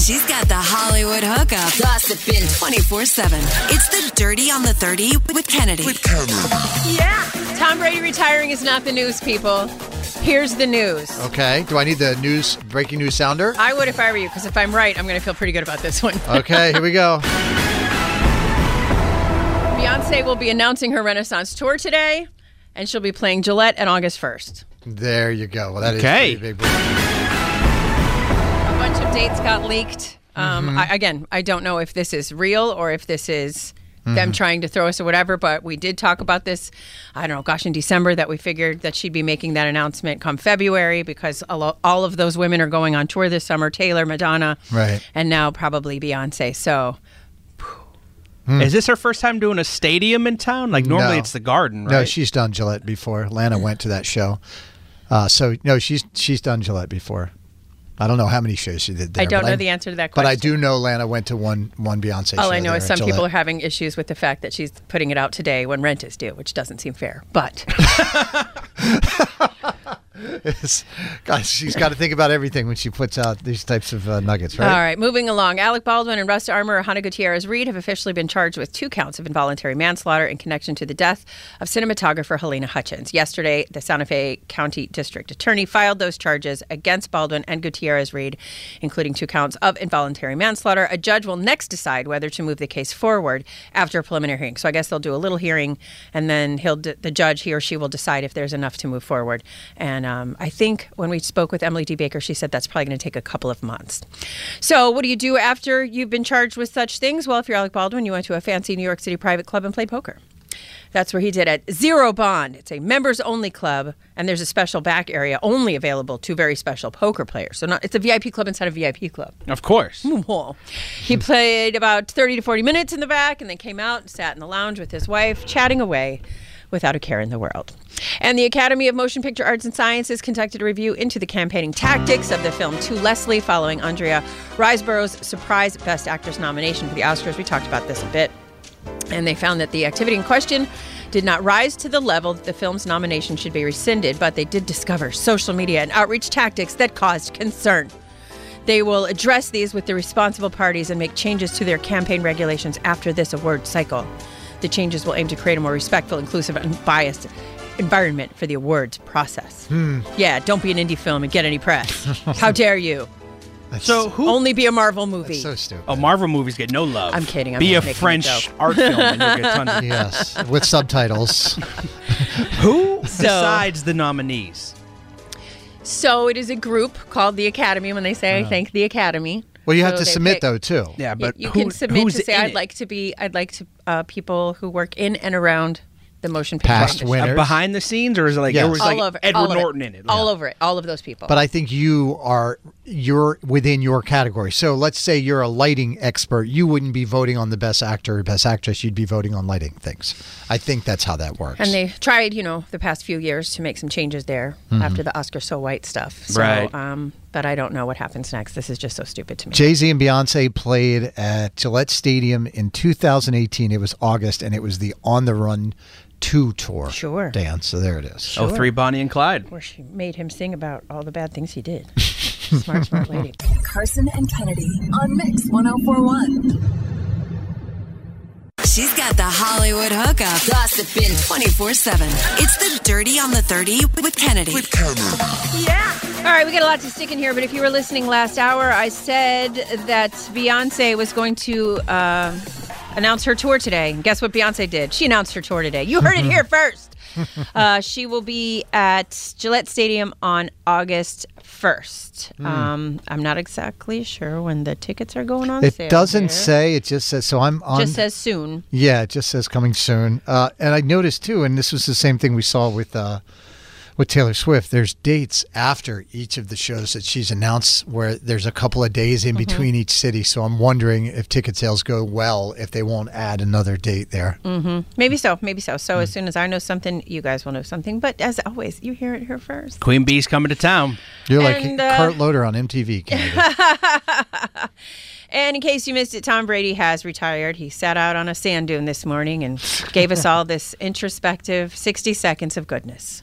She's got the Hollywood hookup. Gossiping 24 7. It's the Dirty on the 30 with Kennedy. With Kennedy. Yeah. Tom Brady retiring is not the news, people. Here's the news. Okay. Do I need the news breaking news sounder? I would if I were you, because if I'm right, I'm going to feel pretty good about this one. Okay, here we go. Beyonce will be announcing her Renaissance tour today, and she'll be playing Gillette on August 1st. There you go. Well, that is Okay. pretty big. A bunch of dates got leaked. Um, I, again, I don't know if this is real or if this is them trying to throw us or whatever, but we did talk about this, I don't know, gosh, in December that we figured that she'd be making that announcement come February because a lo- all of those women are going on tour this summer Taylor, Madonna, Right. and now probably Beyonce. So Is this her first time doing a stadium in town? Like normally No. it's the Garden, right? No, she's done Gillette before. Lana went to that show. Uh, so no, she's she's done Gillette before. I don't know how many shows she did there. I don't know the answer to that question. But. I do know Lana went to one one Beyonce oh, show. All I know is some people are having issues with the fact that she's putting it out today when rent is due, which doesn't seem fair. But Guys, she's got to think about everything when she puts out these types of uh, nuggets, right? All right, moving along. Alec Baldwin and Rust armorer, Hannah Gutierrez Reed have officially been charged with two counts of involuntary manslaughter in connection to the death of cinematographer Halyna Hutchins. Yesterday, the Santa Fe County District Attorney filed those charges against Baldwin and Gutierrez Reed, including two counts of involuntary manslaughter. A judge will next decide whether to move the case forward after a preliminary hearing. So I guess they'll do a little hearing, and then he'll the judge, he or she, will decide if there's enough to move forward. And um, I think when we spoke with Emily D. Baker, she said that's probably going to take a couple of months. So, what do you do after you've been charged with such things? Well, if you're Alec Baldwin, you went to a fancy New York City private club and played poker. That's where he did at Zero Bond. It's a members only club, and there's a special back area only available to very special poker players. So, not it's a VIP club inside a VIP club. Of course. He played about 30 to 40 minutes in the back and then came out and sat in the lounge with his wife, chatting away without a care in the world. And the Academy of Motion Picture Arts and Sciences conducted a review into the campaigning tactics of the film To Leslie following Andrea Riseborough's surprise Best Actress nomination for the Oscars. We talked about this a bit. And they found that the activity in question did not rise to the level that the film's nomination should be rescinded, but they did discover social media and outreach tactics that caused concern. They will address these with the responsible parties and make changes to their campaign regulations after this award cycle. The changes will aim to create a more respectful, inclusive, and biased environment for the awards process. Hmm. Yeah, don't be an indie film and get any press. How dare you? That's So who? Only be a Marvel movie. so stupid. oh, Marvel movies get no love. I'm kidding, I'm Be a just a French art film and you'll get tons of yes, with subtitles. Who decides the nominees? So it is a group called the Academy. When they say I thank the Academy. Well, you have to submit pick- though too. Yeah, but you, who, can submit who's to say I'd it? like to be. I'd like to uh, people who work in and around the motion picture Past industry. Uh, winners. behind the scenes, or is it like Yes. there was all like over Edward all of Norton in it? all over it, all of those people. But I think you are you're within your category. So let's say you're a lighting expert. You wouldn't be voting on the best actor or best actress. You'd be voting on lighting things. I think that's how that works. and they tried, you know, the past few years to make some changes there Mm-hmm. after the Oscar so white stuff. So, Right. Um, but I don't know what happens next. This is just so stupid to me. Jay Z and Beyonce played at Gillette Stadium in 2018. It was August, and it was the On the Run 2 tour. Sure. Dance. So there it is. Oh, three Bonnie and Clyde. Where she made him sing about all the bad things he did. smart, smart lady. Carson and Kennedy on Mix 1041. She's got the Hollywood hookup. Gossiping 24 7. It's the Dirty on the 30 with Kennedy. Yeah. All right, we got a lot to stick in here, but if you were listening last hour, I said that Beyonce was going to uh, announce her tour today. And guess what Beyonce did? She announced her tour today. You heard it here first. Uh, she will be at Gillette Stadium on August 1st. Um, I'm not exactly sure when the tickets are going on It sale. doesn't here. say. It just says. So I'm on. Just says soon. Yeah, it just says coming soon. Uh, and I noticed too, and this was the same thing we saw with uh, with Taylor Swift, there's dates after each of the shows that she's announced where there's a couple of days in mm-hmm. between each city. So I'm wondering if ticket sales go well, if they won't add another date there. Mm-hmm. Maybe so, maybe so. So hmm. as soon as I know something, you guys will know something. But as always, you hear it here first. Queen Bee's coming to town. You're like And, uh, Kurt Loder on MTV, Canada. And in case you missed it, Tom Brady has retired. He sat out on a sand dune this morning and gave us all this introspective 60 seconds of goodness.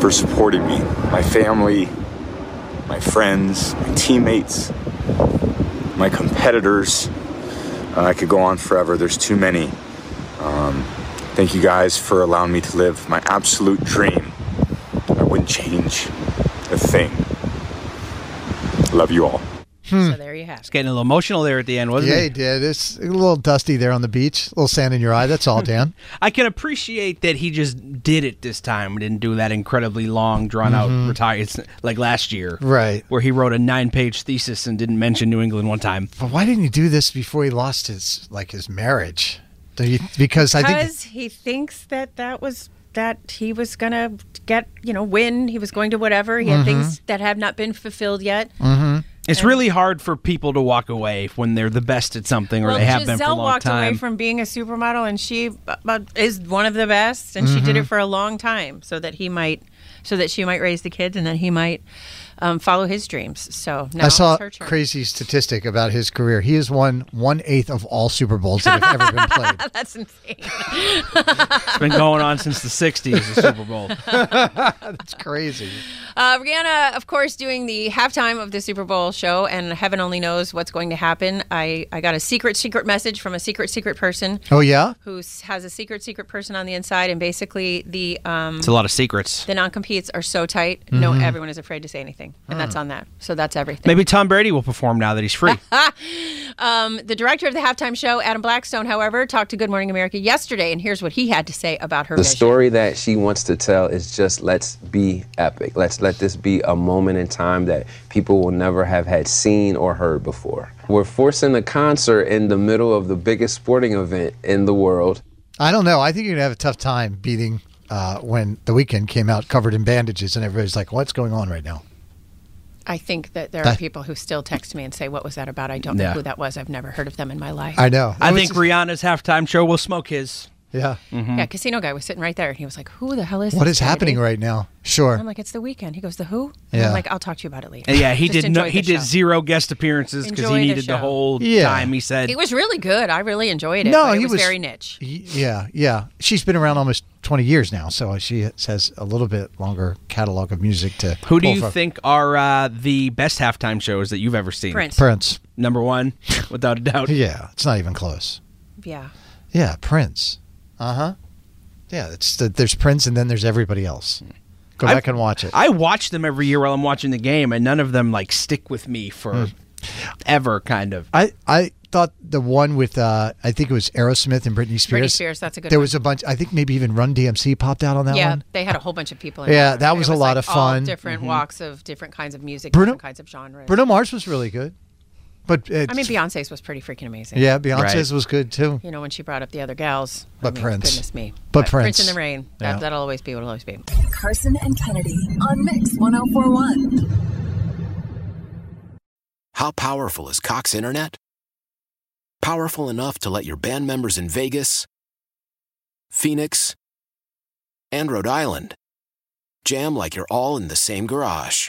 for supporting me, my family, my friends, my teammates, my competitors. Uh, I could go on forever. There's too many. Um, thank you guys for allowing me to live my absolute dream. I wouldn't change a thing. Love you all. Hmm. So there you have it. It's getting a little emotional there at the end, wasn't yeah, it? he did. It's a little dusty there on the beach, a little sand in your eye. That's all, Dan. I can appreciate that he just did it this time. We Didn't do that incredibly long, drawn out mm-hmm. retire. It's like last year, Right. Where he wrote a nine-page thesis and didn't mention New England one time. But why didn't he do this before he lost his like his marriage? Do you, because I think Because he thinks that that was that he was going to get, you know, win. He was going to whatever. He had mm-hmm. things that have not been fulfilled yet. Mm-hmm. It's really hard for people to walk away when they're the best at something or well, they have Gisele been for a long walked time. away from being a supermodel, and she is one of the best, and she did mm-hmm. it for a long time, so that he might, so that she might raise the kids, and then he might um, follow his dreams. So now I saw it's a her turn. crazy statistic about his career. He has won one eighth of all Super Bowls that have ever been played. That's insane. it's been going on since the '60s, the Super Bowl. That's crazy. Uh, Rihanna, of course, doing the halftime of the Super Bowl show, and heaven only knows what's going to happen. I, I got a secret, secret message from a secret, secret person Oh yeah. who has a secret, secret person on the inside, and basically the um, It's a lot of secrets. the non competes are so tight. No, Mm-hmm. everyone is afraid to say anything, and that's Mm. on that. So that's everything. Maybe Tom Brady will perform now that he's free. Um, the director of the halftime show, Adam Blackstone, however, talked to Good Morning America yesterday, and here's what he had to say about her The vision. story that she wants to tell is just let's be epic. Let's let this be a moment in time that people will never have had seen or heard before. We're forcing a concert in the middle of the biggest sporting event in the world. I don't know. I think you're gonna have a tough time beating uh, when the Weeknd came out covered in bandages and everybody's like, "What's going on right now?" I think that there are people who still text me and say, "What was that about?" I don't know who that was. I've never heard of them in my life. I know. I think just- Rihanna's halftime show will smoke his. Yeah. Yeah, Casino guy was sitting right there, and he was like, "Who the hell is What this is guy, happening babe?" right now? Sure. I'm like, "It's the Weeknd." He goes, "The who?" And Yeah. I'm like, "I'll talk to you about it later." And yeah, he Just did no, enjoy he the did show. zero guest appearances because he Enjoy the needed the whole Yeah. time. He said It was really good. I really enjoyed it. No, but it he was, was- very niche. Y- Yeah, yeah. She's been around almost 20 years now, so she has a little bit longer catalog of music to. Who do you from. think are uh, the best halftime shows that you've ever seen? Prince. Prince. Number one, without a doubt. Yeah, it's not even close. Yeah. Yeah, Prince. Uh huh. Yeah, it's the, there's Prince and then there's everybody else. Go I've- back and watch it. I watch them every year while I'm watching the game, and none of them like stick with me for ever. Kind of. I I thought the one with uh I think it was Aerosmith and Britney Spears. Britney Spears, that's a good There one. was a bunch. I think maybe even Run DMC popped out on that yeah, one. Yeah, they had a whole bunch of people. in Yeah, there. that It was a lot like of fun. All different walks of different kinds of music, Bruno- different kinds of genres. Bruno Mars was really good, but it's, I mean, Beyonce's was pretty freaking amazing. yeah, Beyonce's Right. was good too. You know, when she brought up the other gals. I But mean, Prince. Goodness me. But Prince Prince. in the Rain. That, Yeah. That'll always be what it'll always be. Carson and Kennedy on Mix 1041. How powerful is Cox Internet? Powerful enough to let your band members in Vegas, Phoenix, and Rhode Island jam like you're all in the same garage.